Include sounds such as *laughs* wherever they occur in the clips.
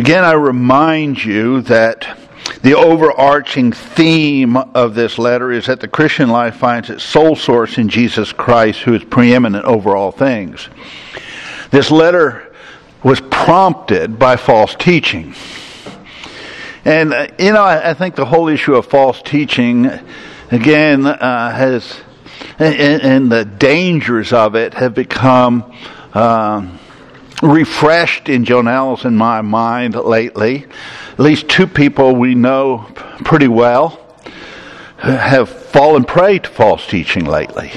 Again, I remind you that the overarching theme of this letter is that the Christian life finds its sole source in Jesus Christ, who is preeminent over all things. This letter was prompted by false teaching. And, uh, you know, I, I, think the whole issue of false teaching, again, uh, has, and, and, the dangers of it have become uh, refreshed in Jonell's in my mind lately. At least two people we know pretty well have fallen prey to false teaching lately.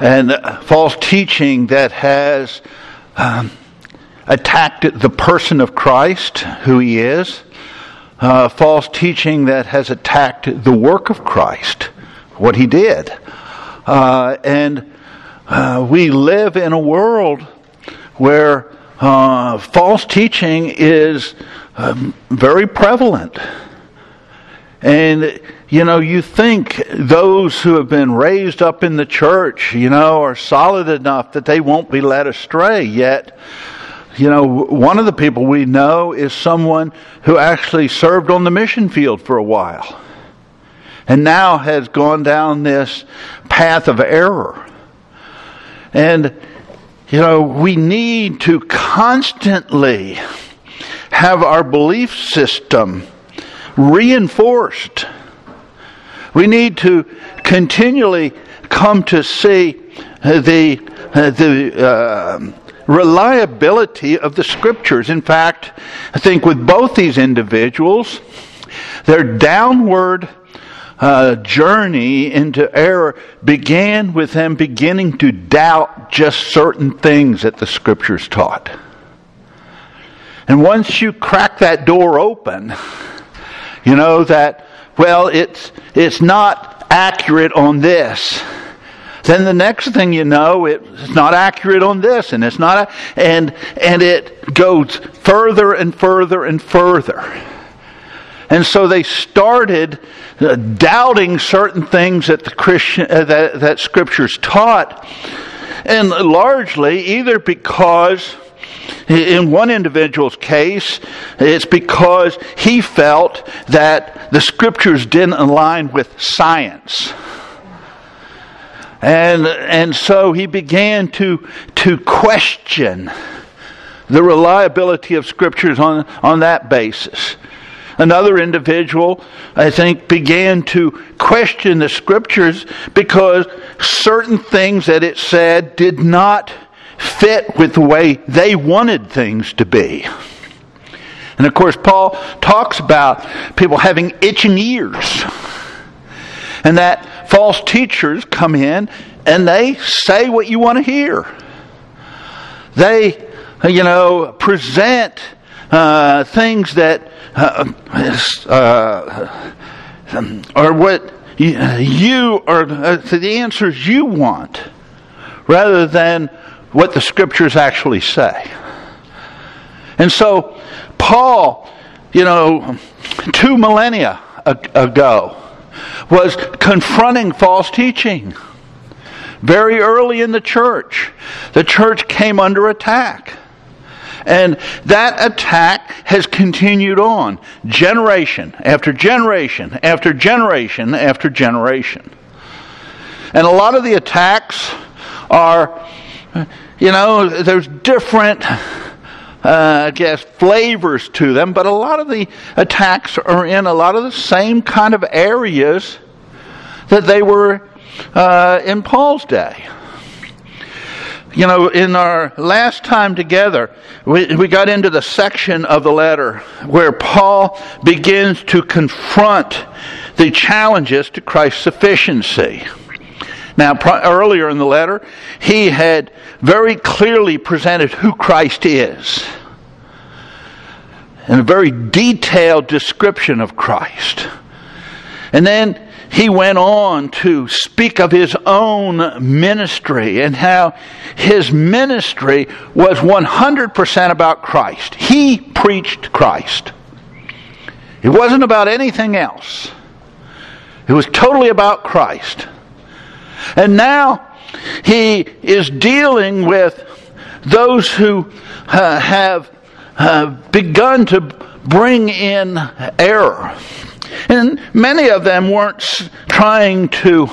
And false teaching that has um, attacked the person of Christ, who he is, uh, false teaching that has attacked the work of Christ, what he did. Uh, and uh, we live in a world where uh, false teaching is um, very prevalent. And, you know, you think those who have been raised up in the church, you know, are solid enough that they won't be led astray. Yet, you know, one of the people we know is someone who actually served on the mission field for a while and now has gone down this path of error. And, you know, we need to constantly have our belief system reinforced. We need to continually come to see the, the uh, reliability of the scriptures. In fact, I think with both these individuals, their downward uh, journey into error began with them beginning to doubt just certain things that the scriptures taught. And once you crack that door open, you know that, well, it's, it's not accurate on this then the next thing you know, it's not accurate on this, and it's not, a, and and it goes further and further and further. And so they started uh, doubting certain things that the Christian uh, that, that scriptures taught, and largely either because in one individual's case, it's because he felt that the scriptures didn't align with science. And, and so he began to, to question the reliability of scriptures on, on that basis. Another individual, I think, began to question the scriptures because certain things that it said did not fit with the way they wanted things to be. And of course, Paul talks about people having itching ears. And that false teachers come in and they say what you want to hear. They, you know, present uh, things that uh, uh, are what you are uh, the answers you want, rather than what the scriptures actually say. And so, Paul, you know, two millennia ago, was confronting false teaching. Very early in the church, the church came under attack. And that attack has continued on, generation after generation after generation after generation. And a lot of the attacks are, you know, there's different uh, I guess, flavors to them, but a lot of the attacks are in a lot of the same kind of areas that they were uh, in Paul's day. You know, in our last time together, we, we got into the section of the letter where Paul begins to confront the challenges to Christ's sufficiency. Now, earlier in the letter, he had very clearly presented who Christ is and a very detailed description of Christ. And then he went on to speak of his own ministry and how his ministry was 100% about Christ. He preached Christ. It wasn't about anything else. It was totally about Christ. And now he is dealing with those who uh, have uh, begun to bring in error. And many of them weren't trying to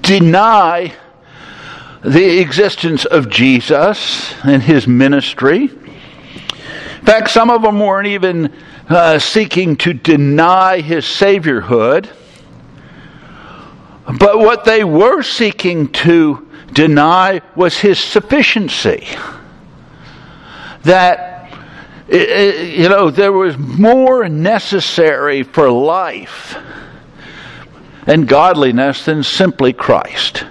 deny the existence of Jesus and his ministry. In fact, some of them weren't even uh, seeking to deny his saviorhood. But what they were seeking to deny was his sufficiency. That, you know, there was more necessary for life and godliness than simply Christ.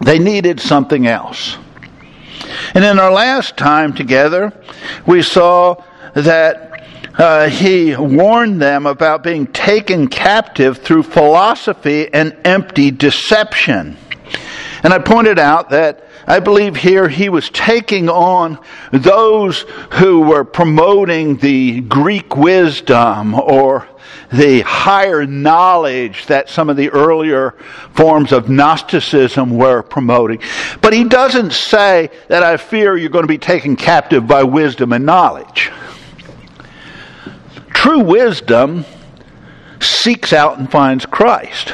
They needed something else. And in our last time together, we saw that uh, he warned them about being taken captive through philosophy and empty deception. And I pointed out that I believe here he was taking on those who were promoting the Greek wisdom or the higher knowledge that some of the earlier forms of Gnosticism were promoting. But he doesn't say that I fear you're going to be taken captive by wisdom and knowledge. True wisdom seeks out and finds Christ.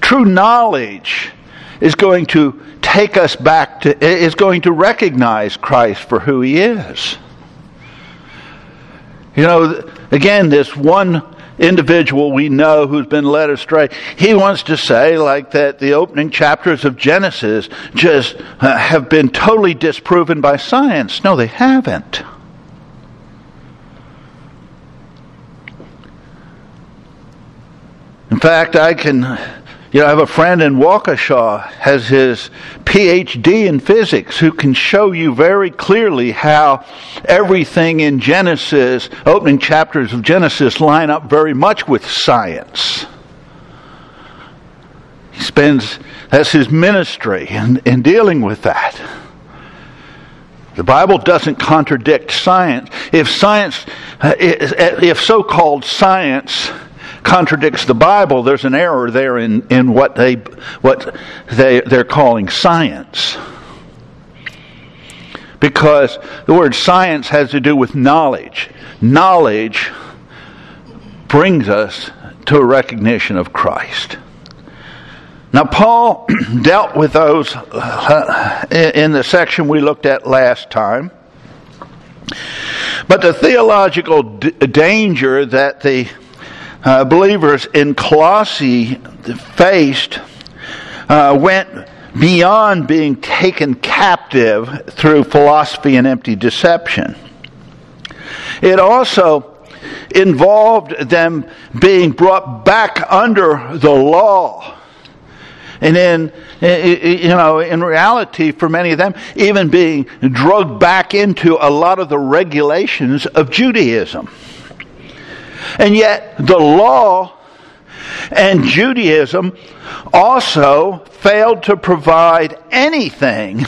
True knowledge is going to take us back to, is going to recognize Christ for who he is. You know, again, this one individual we know who's been led astray, he wants to say, like, that the opening chapters of Genesis just uh, have been totally disproven by science. No, they haven't. In fact, I can, you know, I have a friend in Waukesha has his PhD in physics who can show you very clearly how everything in Genesis, opening chapters of Genesis, line up very much with science. He spends, that's his ministry in, in dealing with that. The Bible doesn't contradict science. If science, uh, if so called science, contradicts the Bible, there's an error there in, in what they what they they're calling science. Because the word science has to do with knowledge. Knowledge brings us to a recognition of Christ. Now, Paul *clears throat* dealt with those uh, in the section we looked at last time. But the theological d- danger that the uh, believers in Colossae faced uh, went beyond being taken captive through philosophy and empty deception. It also involved them being brought back under the law. And in, you know, in reality, for many of them, even being drugged back into a lot of the regulations of Judaism. And yet, the law and Judaism also failed to provide anything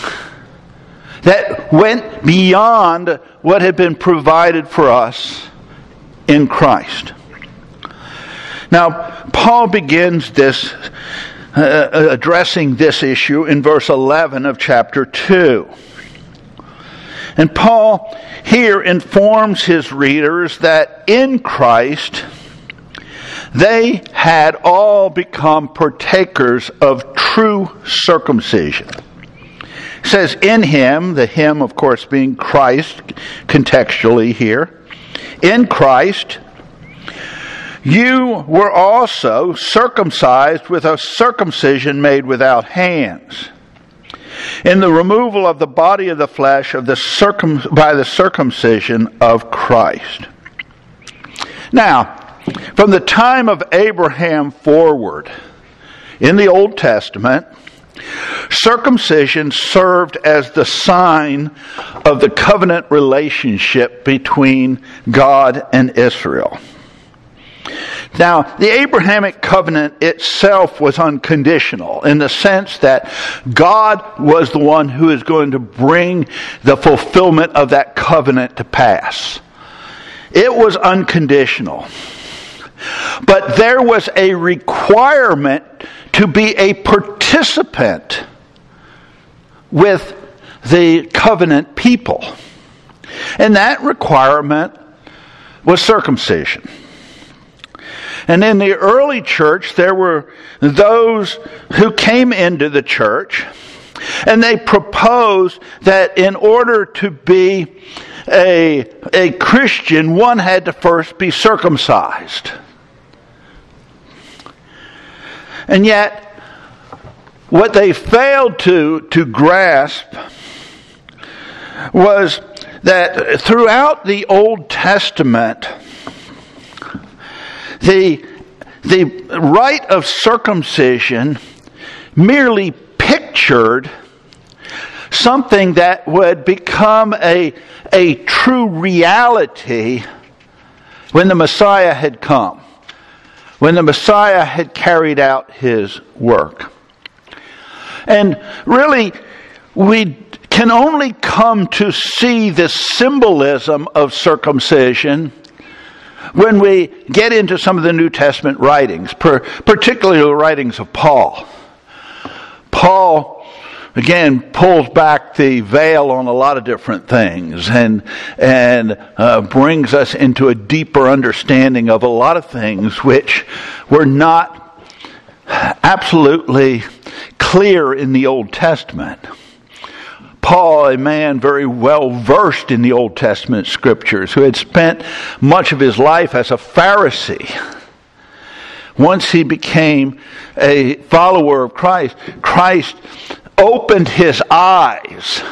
that went beyond what had been provided for us in Christ. Now, Paul begins this, uh, uh addressing this issue in verse 11 of chapter 2. And Paul here informs his readers that in Christ they had all become partakers of true circumcision. It says, in him, the him, of course, being Christ, contextually here, in Christ, you were also circumcised with a circumcision made without hands in the removal of the body of the flesh of the circum, by the circumcision of Christ. Now, from the time of Abraham forward in the Old Testament, circumcision served as the sign of the covenant relationship between God and Israel. Now, the Abrahamic covenant itself was unconditional in the sense that God was the one who is going to bring the fulfillment of that covenant to pass. It was unconditional. But there was a requirement to be a participant with the covenant people. And that requirement was circumcision. And in the early church, there were those who came into the church and they proposed that in order to be a, a Christian, one had to first be circumcised. And yet, what they failed to, to grasp was that throughout the Old Testament, the, the rite of circumcision merely pictured something that would become a, a true reality when the Messiah had come, when the Messiah had carried out his work. And really, we can only come to see the symbolism of circumcision when we get into some of the New Testament writings, particularly the writings of Paul. Paul, again, pulls back the veil on a lot of different things and, and uh, brings us into a deeper understanding of a lot of things which were not absolutely clear in the Old Testament. Paul, a man very well versed in the Old Testament scriptures, who had spent much of his life as a Pharisee, once he became a follower of Christ, Christ opened his eyes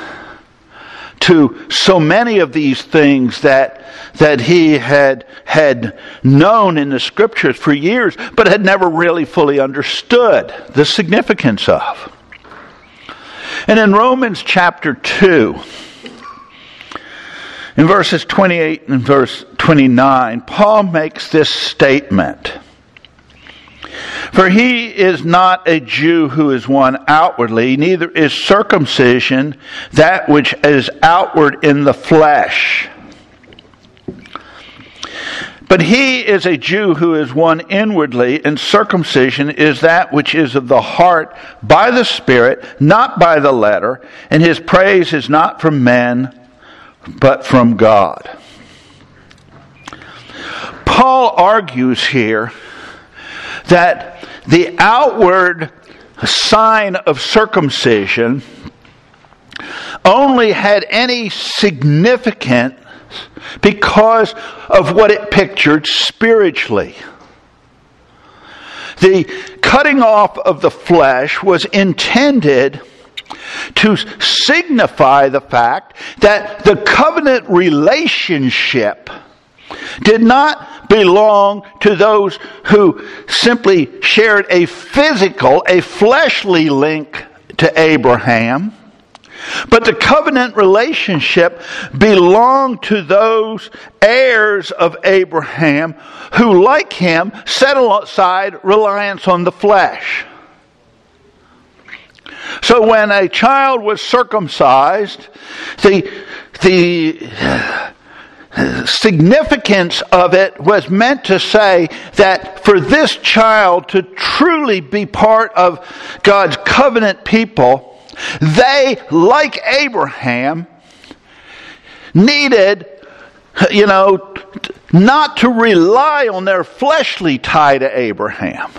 to so many of these things that, that he had, had known in the scriptures for years, but had never really fully understood the significance of. And in Romans chapter 2, in verses 28 and verse 29, Paul makes this statement. For he is not a Jew who is one outwardly, neither is circumcision that which is outward in the flesh. But he is a Jew who is one inwardly, and circumcision is that which is of the heart by the Spirit, not by the letter, and his praise is not from men, but from God. Paul argues here that the outward sign of circumcision only had any significance because of what it pictured spiritually. The cutting off of the flesh was intended to signify the fact that the covenant relationship did not belong to those who simply shared a physical, a fleshly link to Abraham. But the covenant relationship belonged to those heirs of Abraham who, like him, set aside reliance on the flesh. So when a child was circumcised, the, the significance of it was meant to say that for this child to truly be part of God's covenant people, they, like Abraham, needed, you know, not to rely on their fleshly tie to Abraham,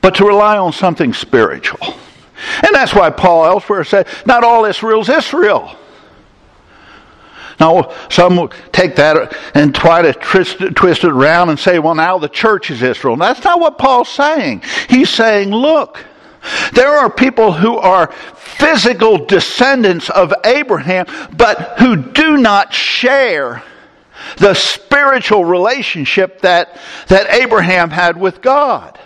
but to rely on something spiritual. And that's why Paul elsewhere said, not all Israel's Israel. Now, some will take that and try to twist, twist it around and say, well, now the church is Israel. And that's not what Paul's saying. He's saying, look, there are people who are physical descendants of Abraham, but who do not share the spiritual relationship that, that Abraham had with God.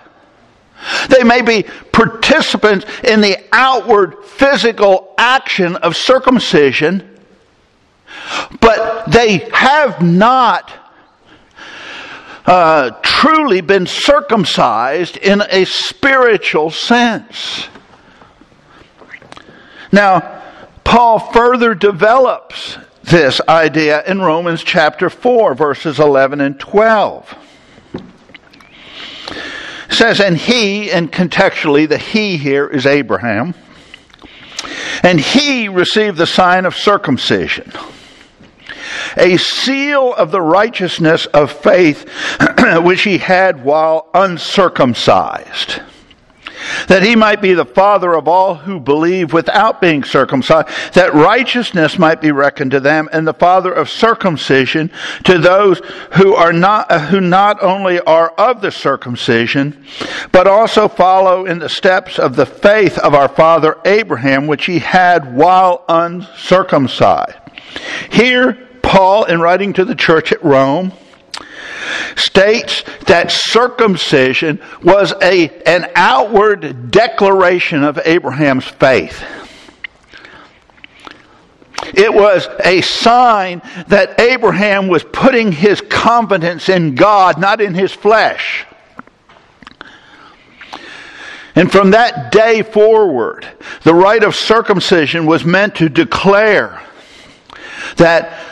They may be participants in the outward physical action of circumcision, but they have not uh, truly been circumcised in a spiritual sense. Now, Paul further develops this idea in Romans chapter 4, verses 11 and 12. It says, and he, and contextually, the he here is Abraham, and he received the sign of circumcision a seal of the righteousness of faith *clears throat* which he had while uncircumcised that he might be the father of all who believe without being circumcised, that righteousness might be reckoned to them, and the father of circumcision to those who are not, uh, who not only are of the circumcision, but also follow in the steps of the faith of our father Abraham, which he had while uncircumcised. Here, Paul, in writing to the church at Rome, states that circumcision was a, an outward declaration of Abraham's faith. It was a sign that Abraham was putting his confidence in God, not in his flesh. And from that day forward, the rite of circumcision was meant to declare that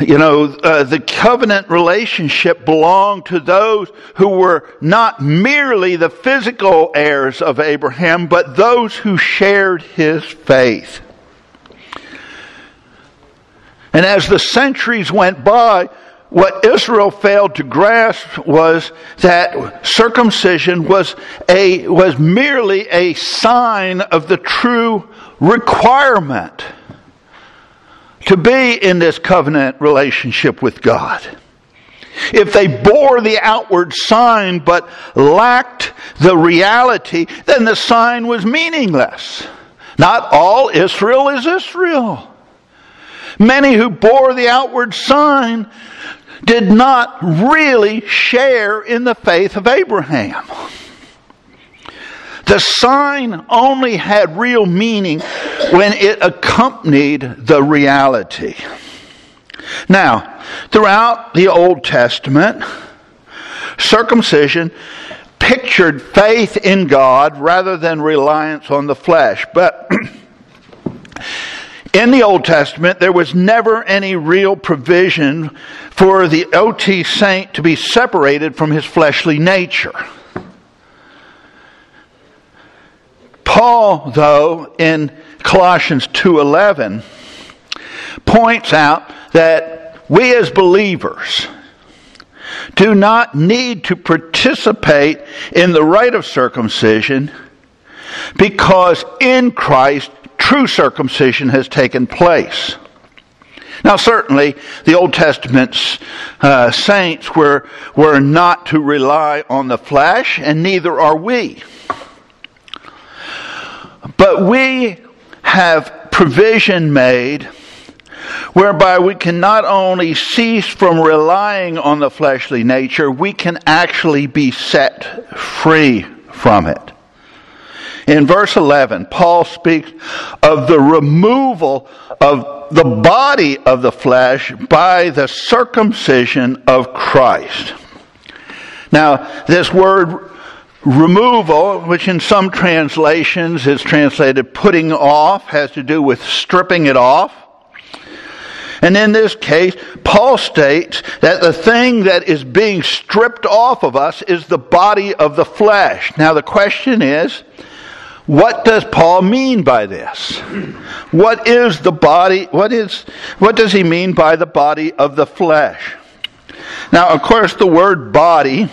you know, uh, the covenant relationship belonged to those who were not merely the physical heirs of Abraham, but those who shared his faith. And as the centuries went by, what Israel failed to grasp was that circumcision was a was merely a sign of the true requirement to be in this covenant relationship with God. If they bore the outward sign but lacked the reality, then the sign was meaningless. Not all Israel is Israel. Many who bore the outward sign did not really share in the faith of Abraham. The sign only had real meaning when it accompanied the reality. Now, throughout the Old Testament, circumcision pictured faith in God rather than reliance on the flesh. But *clears throat* in the Old Testament, there was never any real provision for the OT saint to be separated from his fleshly nature. Paul, though, in Colossians 2:11 points out that we as believers do not need to participate in the rite of circumcision because in Christ true circumcision has taken place. Now, certainly, the Old Testament's uh, saints were, were not to rely on the flesh, and neither are we. But we have provision made whereby we can not only cease from relying on the fleshly nature, we can actually be set free from it. In verse 11, Paul speaks of the removal of the body of the flesh by the circumcision of Christ. Now, this word Removal, which in some translations is translated putting off, has to do with stripping it off. And in this case, Paul states that the thing that is being stripped off of us is the body of the flesh. Now the question is, what does Paul mean by this? What is the body, what is, what does he mean by the body of the flesh? Now, of course, the word body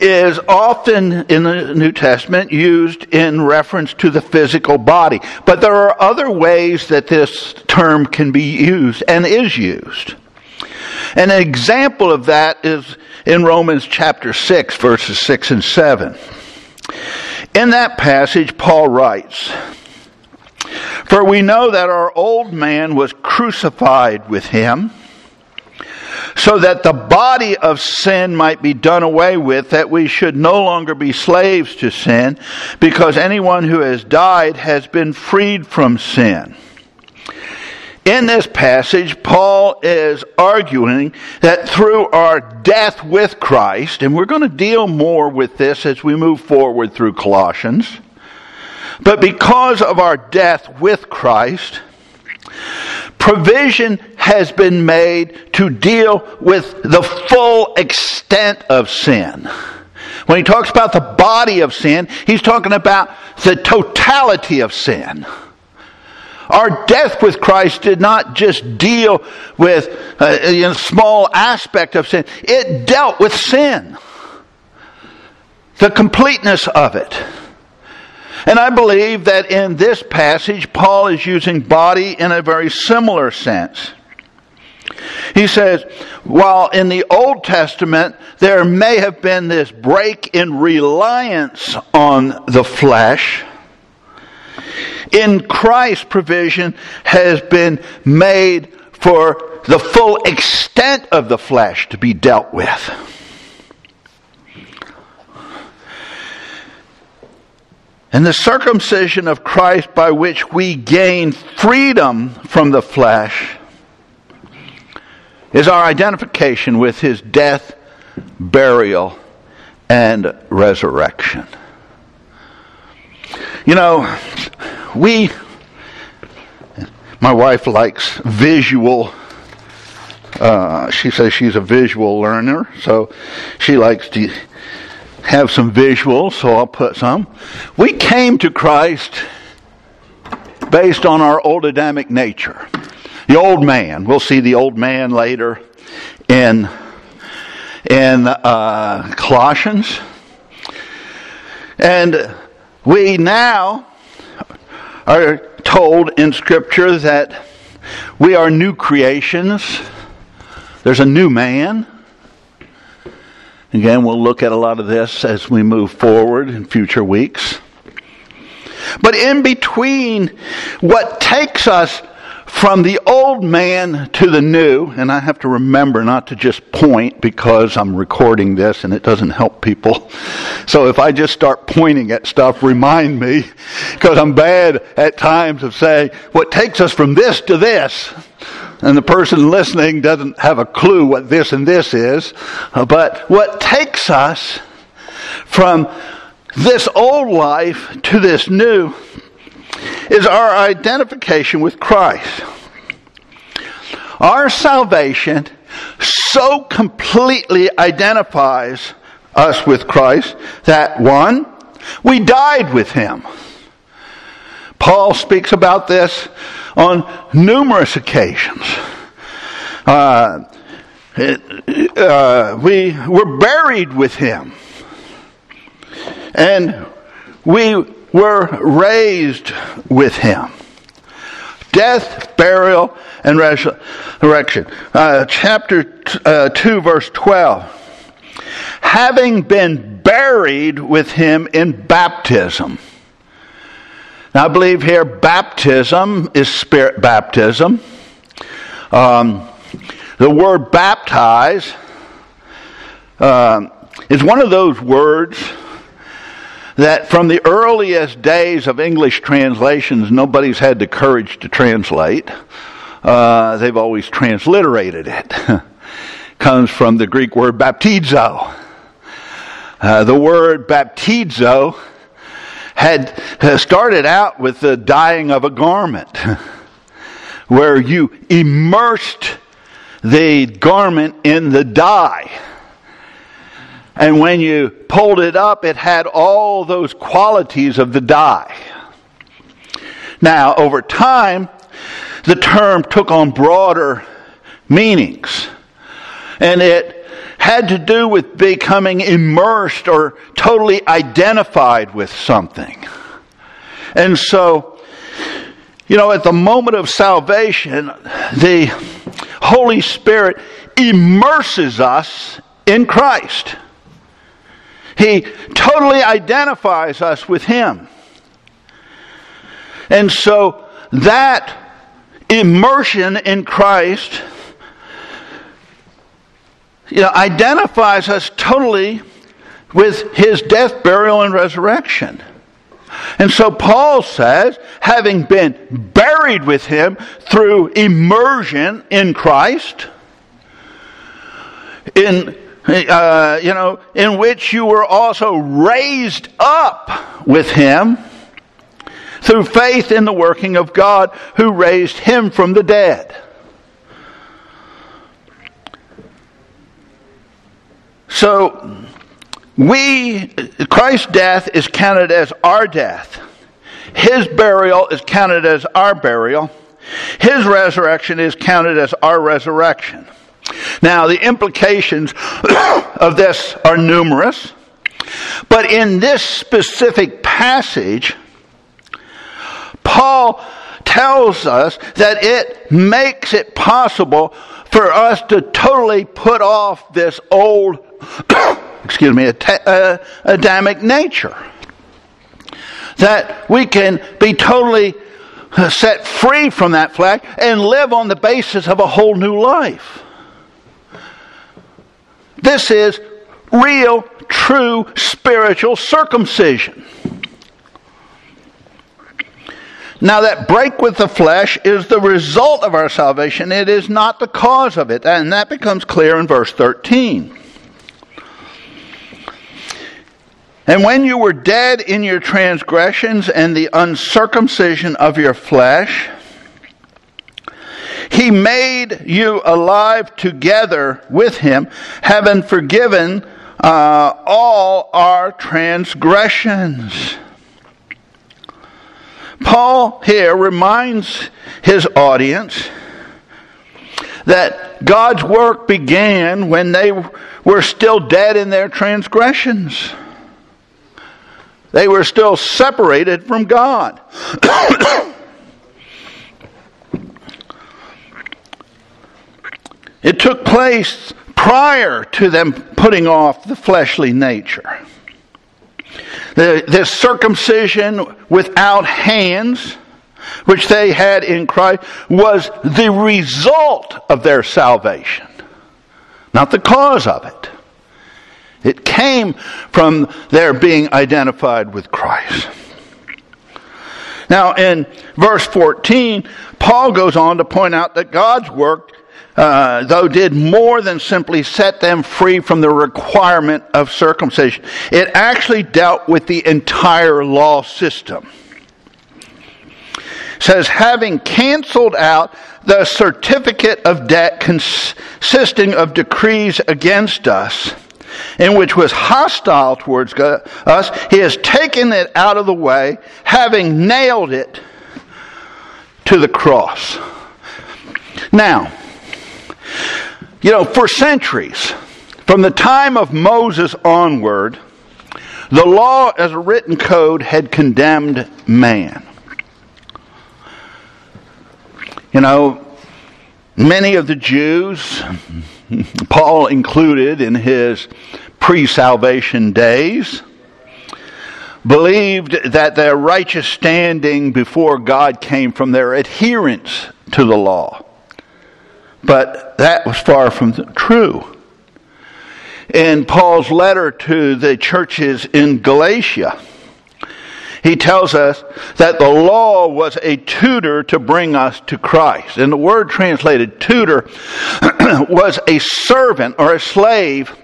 is often in the New Testament used in reference to the physical body. But there are other ways that this term can be used and is used. An example of that is in Romans chapter 6, verses 6 and 7. In that passage, Paul writes, For we know that our old man was crucified with him so that the body of sin might be done away with, that we should no longer be slaves to sin, because anyone who has died has been freed from sin. In this passage, Paul is arguing that through our death with Christ, and we're going to deal more with this as we move forward through Colossians, but because of our death with Christ, provision has been made to deal with the full extent of sin. When he talks about the body of sin, he's talking about the totality of sin. Our death with Christ did not just deal with uh, a, a small aspect of sin, it dealt with sin, the completeness of it. And I believe that in this passage, Paul is using body in a very similar sense. He says, while in the Old Testament there may have been this break in reliance on the flesh, in Christ, provision has been made for the full extent of the flesh to be dealt with. And the circumcision of Christ by which we gain freedom from the flesh is our identification with his death, burial, and resurrection. You know, we, my wife likes visual. Uh, she says she's a visual learner, so she likes to have some visuals, so I'll put some. We came to Christ based on our old Adamic nature. The old man. We'll see the old man later in in uh, Colossians, and we now are told in Scripture that we are new creations. There's a new man. Again, we'll look at a lot of this as we move forward in future weeks. But in between what takes us from the old man to the new, and I have to remember not to just point because I'm recording this and it doesn't help people. So if I just start pointing at stuff, remind me, because I'm bad at times of saying, what takes us from this to this? And the person listening doesn't have a clue what this and this is. Uh, but what takes us from this old life to this new is our identification with Christ. Our salvation so completely identifies us with Christ that one, we died with him. Paul speaks about this on numerous occasions. Uh, uh, we were buried with him. And we were raised with him. Death, burial, and resurrection. Uh, chapter t- uh, 2, verse 12. Having been buried with him in baptism. Now, I believe here baptism is spirit baptism. Um, the word baptize uh, is one of those words that from the earliest days of English translations, nobody's had the courage to translate. Uh, they've always transliterated it. *laughs* Comes from the Greek word baptizo. Uh, the word baptizo had started out with the dyeing of a garment, *laughs* where you immersed the garment in the dye. And when you pulled it up, it had all those qualities of the dye. Now, over time, the term took on broader meanings. And it had to do with becoming immersed or totally identified with something. And so, you know, at the moment of salvation, the Holy Spirit immerses us in Christ. He totally identifies us with Him. And so that immersion in Christ you know, identifies us totally with His death, burial, and resurrection. And so Paul says, having been buried with him through immersion in Christ, in uh, you know, in which you were also raised up with him through faith in the working of God who raised him from the dead. So, we, Christ's death is counted as our death. his burial is counted as our burial. His resurrection is counted as our resurrection. Now, the implications *coughs* of this are numerous, but in this specific passage, Paul tells us that it makes it possible for us to totally put off this old, *coughs* excuse me, uh, Adamic nature. That we can be totally uh, set free from that flesh and live on the basis of a whole new life. This is real, true spiritual circumcision. Now, that break with the flesh is the result of our salvation. It is not the cause of it. And that becomes clear in verse 13. And when you were dead in your transgressions and the uncircumcision of your flesh, he made you alive together with him, having forgiven uh, all our transgressions. Paul here reminds his audience that God's work began when they were still dead in their transgressions. They were still separated from God. *coughs* it took place prior to them putting off the fleshly nature. The, this circumcision without hands, which they had in Christ, was the result of their salvation, not the cause of it. It came from their being identified with Christ. Now, in verse 14, Paul goes on to point out that God's work uh, though did more than simply set them free from the requirement of circumcision. It actually dealt with the entire law system. Says, having canceled out the certificate of debt consisting of decrees against us, in which was hostile towards us, he has taken it out of the way, having nailed it to the cross. Now, you know, for centuries, from the time of Moses onward, the law as a written code had condemned man. You know, many of the Jews, *laughs* Paul included in his pre salvation days, believed that their righteous standing before God came from their adherence to the law. But that was far from true. In Paul's letter to the churches in Galatia, he tells us that the law was a tutor to bring us to Christ. And the word translated tutor *clears throat* was a servant or a slave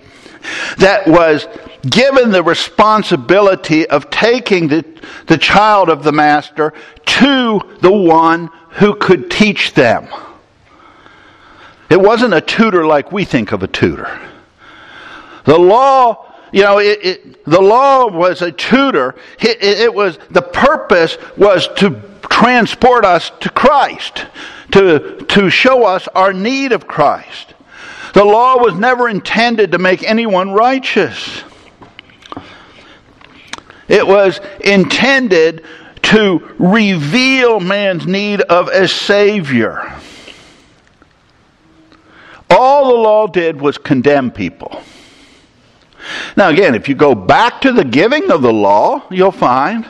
that was given the responsibility of taking the, the child of the master to the one who could teach them. It wasn't a tutor like we think of a tutor. The law, you know, it, it, the law was a tutor. It, it was the purpose was to transport us to Christ, to to show us our need of Christ. The law was never intended to make anyone righteous. It was intended to reveal man's need of a Savior. All the law did was condemn people. Now, again, if you go back to the giving of the law, you'll find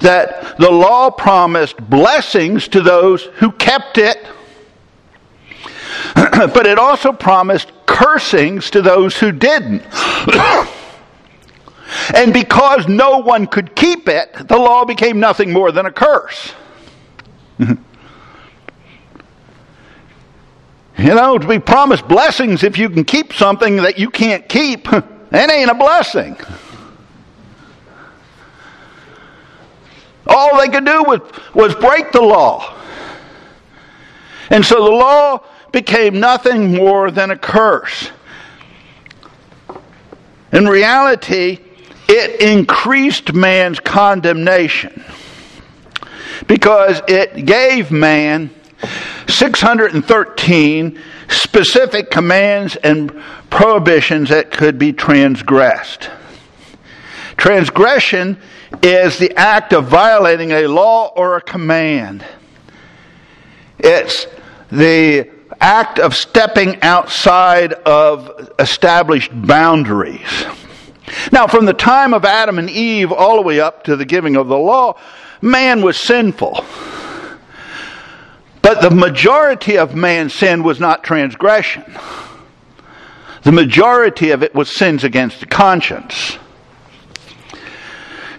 that the law promised blessings to those who kept it, *clears throat* but it also promised cursings to those who didn't. *clears throat* and because no one could keep it, the law became nothing more than a curse. *laughs* You know, to be promised blessings if you can keep something that you can't keep, *laughs* that ain't a blessing. All they could do was, was break the law. And so the law became nothing more than a curse. In reality, it increased man's condemnation. because it gave man 613 specific commands and prohibitions that could be transgressed. Transgression is the act of violating a law or a command. It's the act of stepping outside of established boundaries. Now, from the time of Adam and Eve all the way up to the giving of the law, man was sinful. But the majority of man's sin was not transgression. The majority of it was sins against the conscience.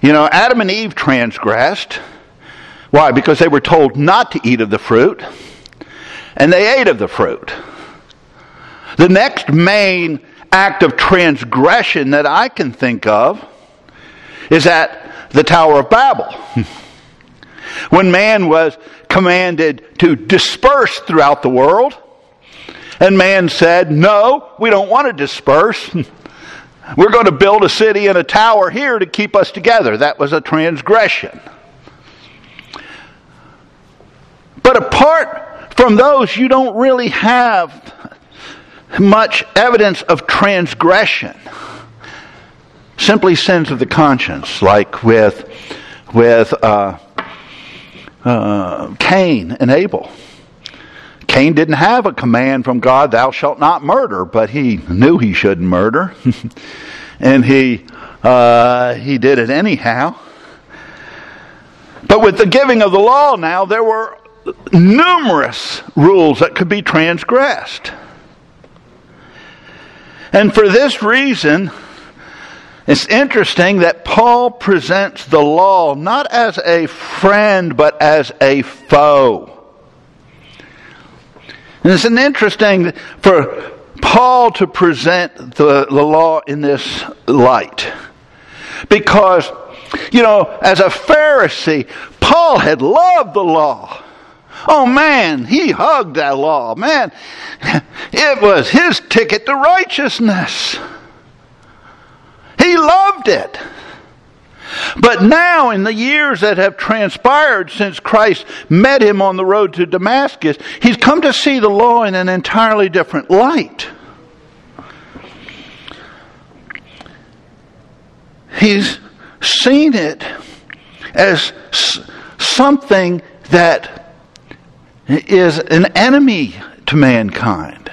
You know, Adam and Eve transgressed. Why? Because they were told not to eat of the fruit, and they ate of the fruit. The next main act of transgression that I can think of is at the Tower of Babel. *laughs* when man was commanded to disperse throughout the world, and man said, No, we don't want to disperse. *laughs* We're going to build a city and a tower here to keep us together. That was a transgression. But apart from those, you don't really have much evidence of transgression. Simply sins of the conscience, like with, with uh, uh, Cain and Abel. Cain didn't have a command from God, thou shalt not murder, but he knew he shouldn't murder. *laughs* and he, uh, he did it anyhow. But with the giving of the law now, there were numerous rules that could be transgressed. And for this reason, it's interesting that Paul presents the law not as a friend, but as a foe. And it's an interesting for Paul to present the, the law in this light. Because, you know, as a Pharisee, Paul had loved the law. Oh man, he hugged that law. Man, *laughs* it was his ticket to righteousness. He loved it. But now, in the years that have transpired since Christ met him on the road to Damascus, he's come to see the law in an entirely different light. He's seen it as something that is an enemy to mankind.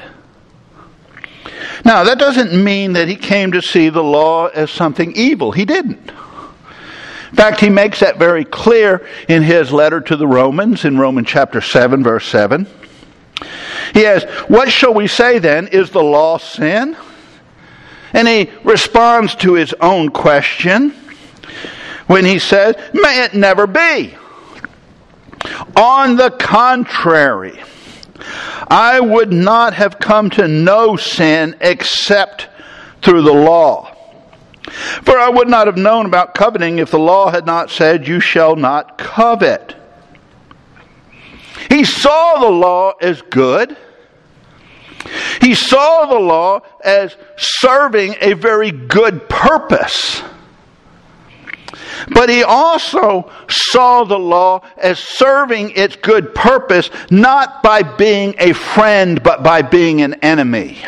Now, that doesn't mean that he came to see the law as something evil. He didn't. In fact, he makes that very clear in his letter to the Romans in Romans chapter 7, verse 7. He has, What shall we say then? Is the law sin? And he responds to his own question when he says, May it never be. On the contrary, I would not have come to know sin except through the law. For I would not have known about coveting if the law had not said, You shall not covet. He saw the law as good. He saw the law as serving a very good purpose. But he also saw the law as serving its good purpose not by being a friend, but by being an enemy.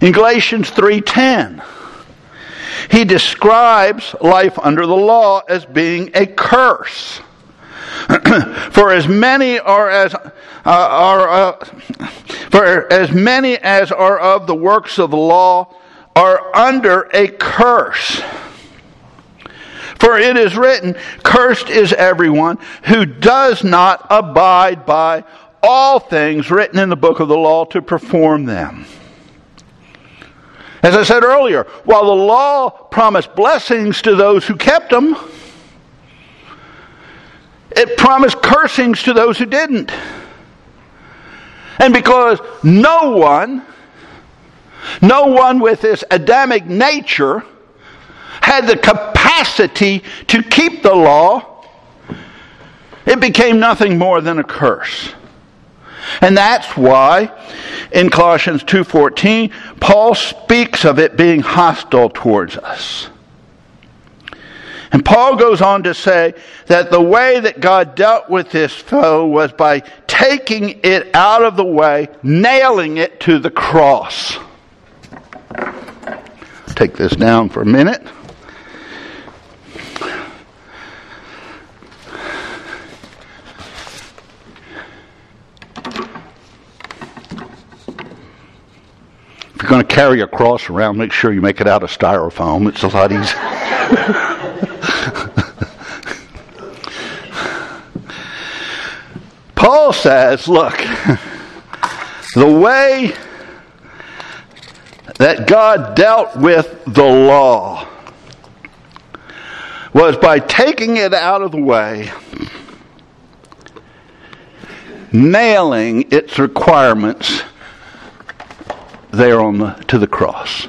In Galatians 3:10, he describes life under the law as being a curse. *clears throat* for as many are as uh, are uh, for as many as are of the works of the law are under a curse. For it is written, Cursed is everyone who does not abide by all things written in the book of the law to perform them. As I said earlier, while the law promised blessings to those who kept them, it promised cursings to those who didn't. And because no one, no one with this Adamic nature had the capacity to keep the law, it became nothing more than a curse. And that's why in Colossians 2:14 Paul speaks of it being hostile towards us. And Paul goes on to say that the way that God dealt with this foe was by taking it out of the way, nailing it to the cross. Take this down for a minute. If you're going to carry a cross around, make sure you make it out of styrofoam. It's a lot easier. *laughs* Paul says, look, the way that God dealt with the law was by taking it out of the way, nailing its requirements there on the, to the cross.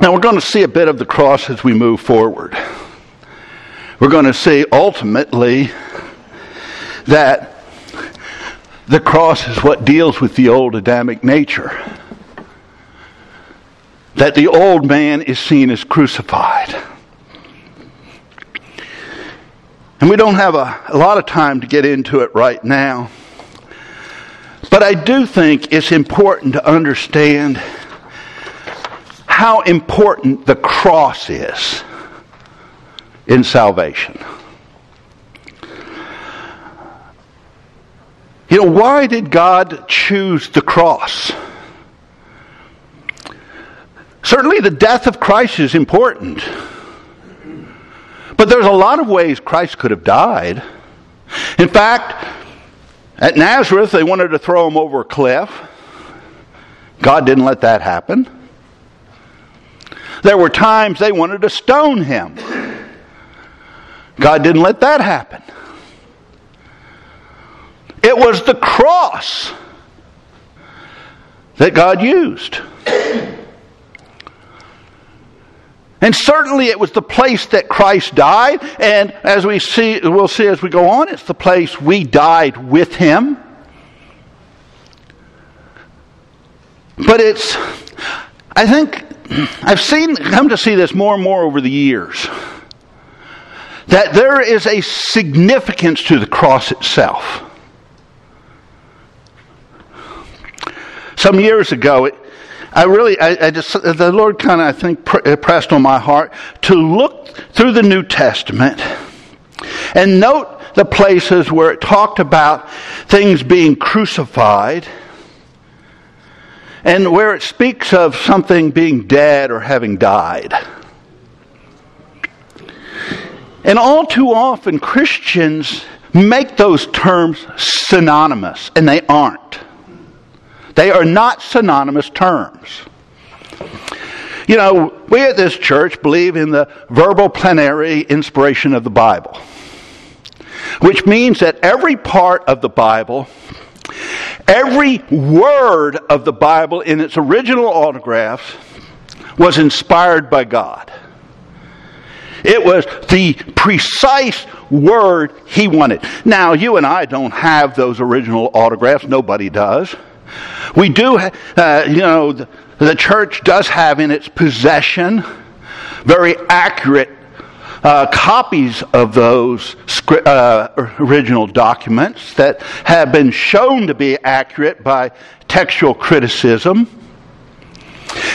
Now we're going to see a bit of the cross as we move forward. We're going to see ultimately that the cross is what deals with the old Adamic nature. That the old man is seen as crucified. And we don't have a, a lot of time to get into it right now. But I do think it's important to understand how important the cross is in salvation. You know, why did God choose the cross? Certainly, the death of Christ is important. But there's a lot of ways Christ could have died. In fact, at Nazareth, they wanted to throw him over a cliff. God didn't let that happen. There were times they wanted to stone him. God didn't let that happen. It was the cross that God used. And certainly it was the place that Christ died, and as we see we'll see as we go on, it's the place we died with him. But it's I think I've seen come to see this more and more over the years. That there is a significance to the cross itself. Some years ago, it, I really, I, I, just, the Lord kind of, I think, pressed on my heart to look through the New Testament and note the places where it talked about things being crucified and where it speaks of something being dead or having died. And all too often, Christians make those terms synonymous, and they aren't. They are not synonymous terms. You know, we at this church believe in the verbal plenary inspiration of the Bible, which means that every part of the Bible Every word of the Bible in its original autographs was inspired by God. It was the precise word he wanted. Now, you and I don't have those original autographs. Nobody does. We do, uh, you know, the, the church does have in its possession very accurate uh, copies of those uh, original documents that have been shown to be accurate by textual criticism.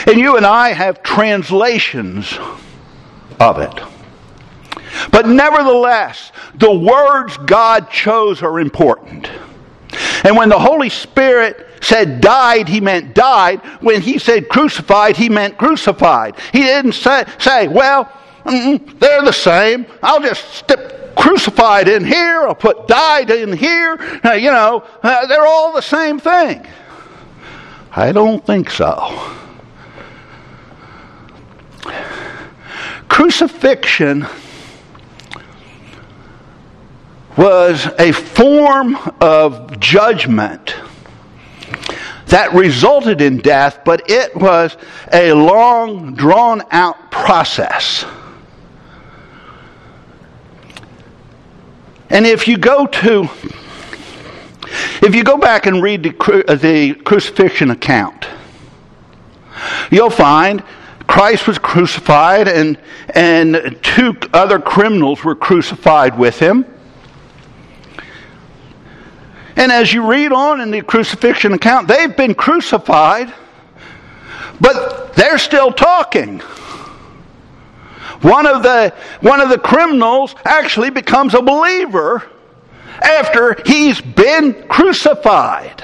And you and I have translations of it. But nevertheless, the words God chose are important. And when the Holy Spirit said died, he meant died. When he said crucified, he meant crucified. He didn't say, say well, they're the same. I'll just stick crucified in here. I'll put died in here. You know, uh, they're all the same thing. I don't think so. Crucifixion was a form of judgment that resulted in death, but it was a long, drawn out process. And if you go to, if you go back and read the, uh, the crucifixion account, you'll find Christ was crucified and, and two other criminals were crucified with him. And as you read on in the crucifixion account, they've been crucified, but they're still talking. One of the, one of the criminals actually becomes a believer after he's been crucified.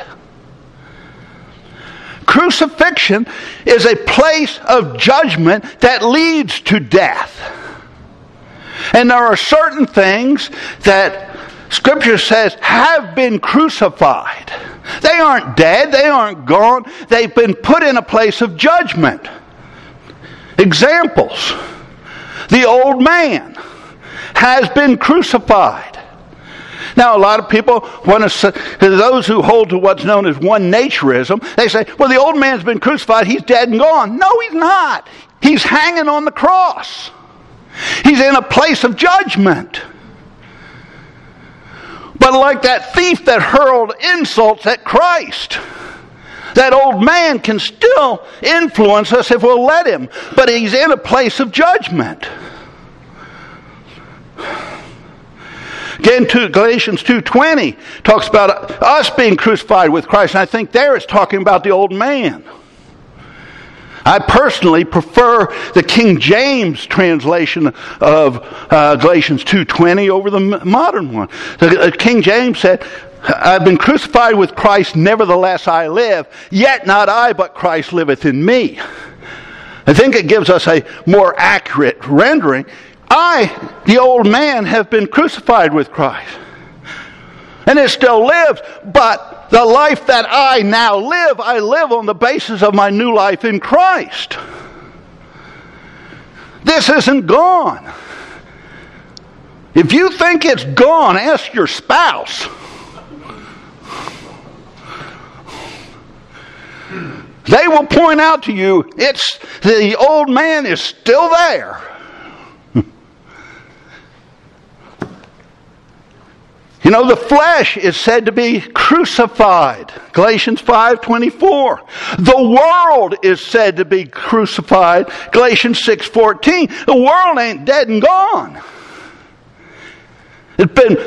Crucifixion is a place of judgment that leads to death. And there are certain things that Scripture says have been crucified. They aren't dead, they aren't gone, they've been put in a place of judgment. Examples the old man has been crucified. Now, a lot of people want to, those who hold to what's known as one naturism, they say, well, the old man's been crucified, he's dead and gone. No, he's not. He's hanging on the cross, he's in a place of judgment. But like that thief that hurled insults at Christ, that old man can still influence us if we'll let him, but he's in a place of judgment. Again, to Galatians 2.20 talks about us being crucified with Christ. And I think there it's talking about the old man. I personally prefer the King James translation of uh, Galatians 2.20 over the modern one. The, uh, King James said, I've been crucified with Christ, nevertheless I live, yet not I, but Christ liveth in me. I think it gives us a more accurate rendering. I, the old man, have been crucified with Christ. And it still lives, but the life that I now live, I live on the basis of my new life in Christ. This isn't gone. If you think it's gone, ask your spouse. They will point out to you it's the old man is still there. You know, the flesh is said to be crucified. Galatians 5:24. The world is said to be crucified. Galatians 6:14. The world ain't dead and gone. It's been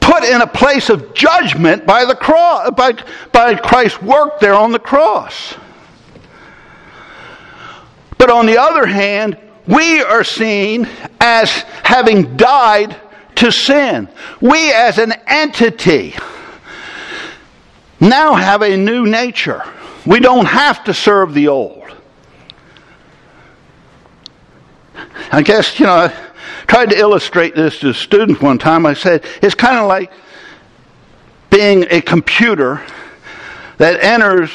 put in a place of judgment by the cross by, by Christ's work there on the cross. But on the other hand, we are seen as having died to sin. We as an entity now have a new nature. We don't have to serve the old. I guess, you know, I tried to illustrate this to students one time. I said, it's kind of like being a computer that enters,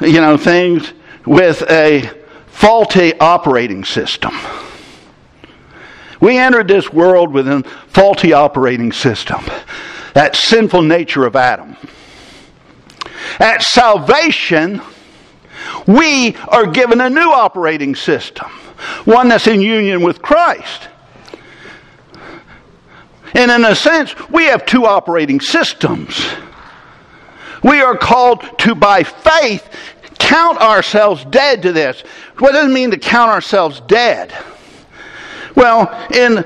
you know, things with a faulty operating system. We entered this world with a faulty operating system, that sinful nature of Adam. At salvation, we are given a new operating system, one that's in union with Christ. And in a sense, we have two operating systems. We are called to, by faith, count ourselves dead to this. What does it mean to count ourselves dead? Well, in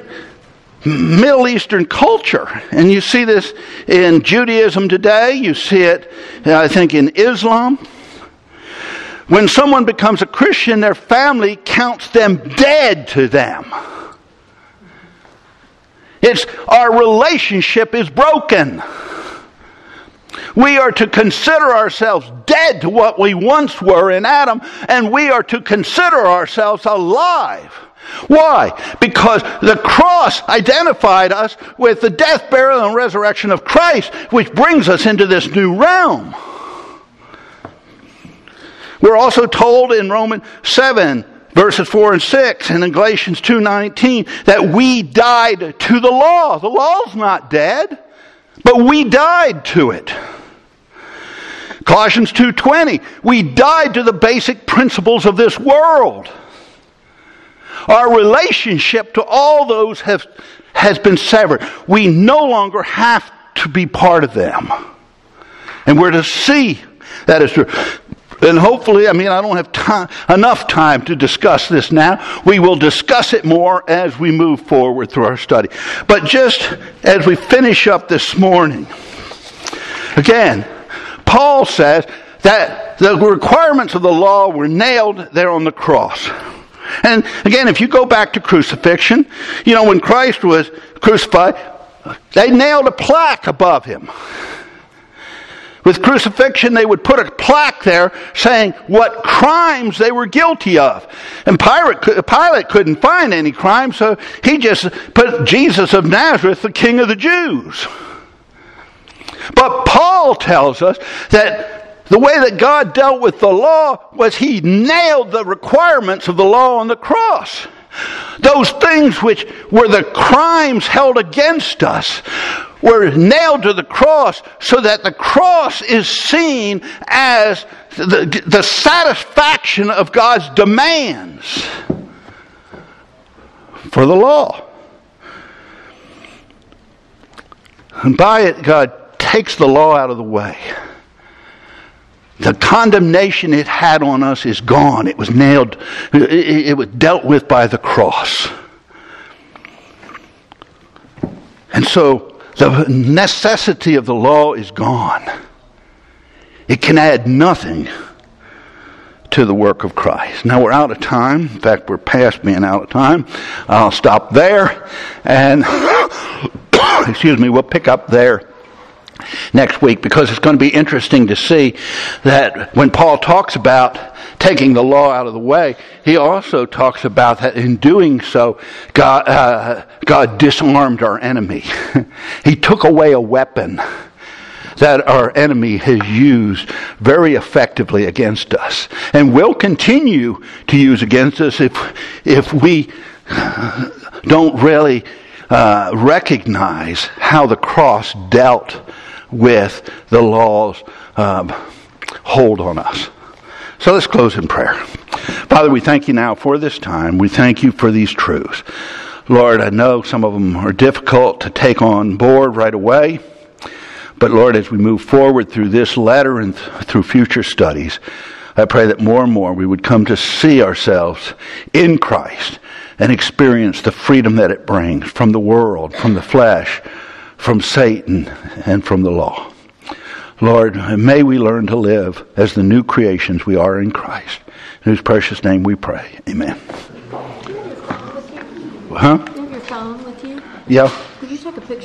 Middle Eastern culture, and you see this in Judaism today, you see it, I think, in Islam. When someone becomes a Christian, their family counts them dead to them. It's our relationship is broken. We are to consider ourselves dead to what we once were in Adam, and we are to consider ourselves alive why? Because the cross identified us with the death, burial, and resurrection of Christ, which brings us into this new realm. We're also told in Romans 7, verses 4 and 6, and in Galatians 2.19, that we died to the law. The law's not dead, but we died to it. Colossians 2.20, we died to the basic principles of this world. Our relationship to all those have, has been severed. We no longer have to be part of them. And we're to see that is true. And hopefully, I mean, I don't have time, enough time to discuss this now. We will discuss it more as we move forward through our study. But just as we finish up this morning, again, Paul says that the requirements of the law were nailed there on the cross. And again, if you go back to crucifixion, you know, when Christ was crucified, they nailed a plaque above him. With crucifixion, they would put a plaque there saying what crimes they were guilty of. And Pilate, Pilate couldn't find any crime, so he just put Jesus of Nazareth, the King of the Jews. But Paul tells us that the way that God dealt with the law was he nailed the requirements of the law on the cross. Those things which were the crimes held against us were nailed to the cross so that the cross is seen as the, the satisfaction of God's demands for the law. And by it, God takes the law out of the way. The condemnation it had on us is gone. It was nailed, it, was dealt with by the cross. And so the necessity of the law is gone. It can add nothing to the work of Christ. Now we're out of time. In fact, we're past being out of time. I'll stop there and, *coughs* excuse me, we'll pick up there next week because it's going to be interesting to see that when Paul talks about taking the law out of the way, he also talks about that in doing so, God, uh, God disarmed our enemy. *laughs* he took away a weapon that our enemy has used very effectively against us and will continue to use against us if, if we don't really uh, recognize how the cross dealt with the law's um, hold on us. So let's close in prayer. Father, we thank you now for this time. We thank you for these truths. Lord, I know some of them are difficult to take on board right away. But Lord, as we move forward through this letter and th- through future studies, I pray that more and more we would come to see ourselves in Christ and experience the freedom that it brings from the world, from the flesh, from Satan and from the law. Lord, may we learn to live as the new creations we are in Christ. In whose precious name we pray. Amen. Huh? Have your phone with you? Yeah.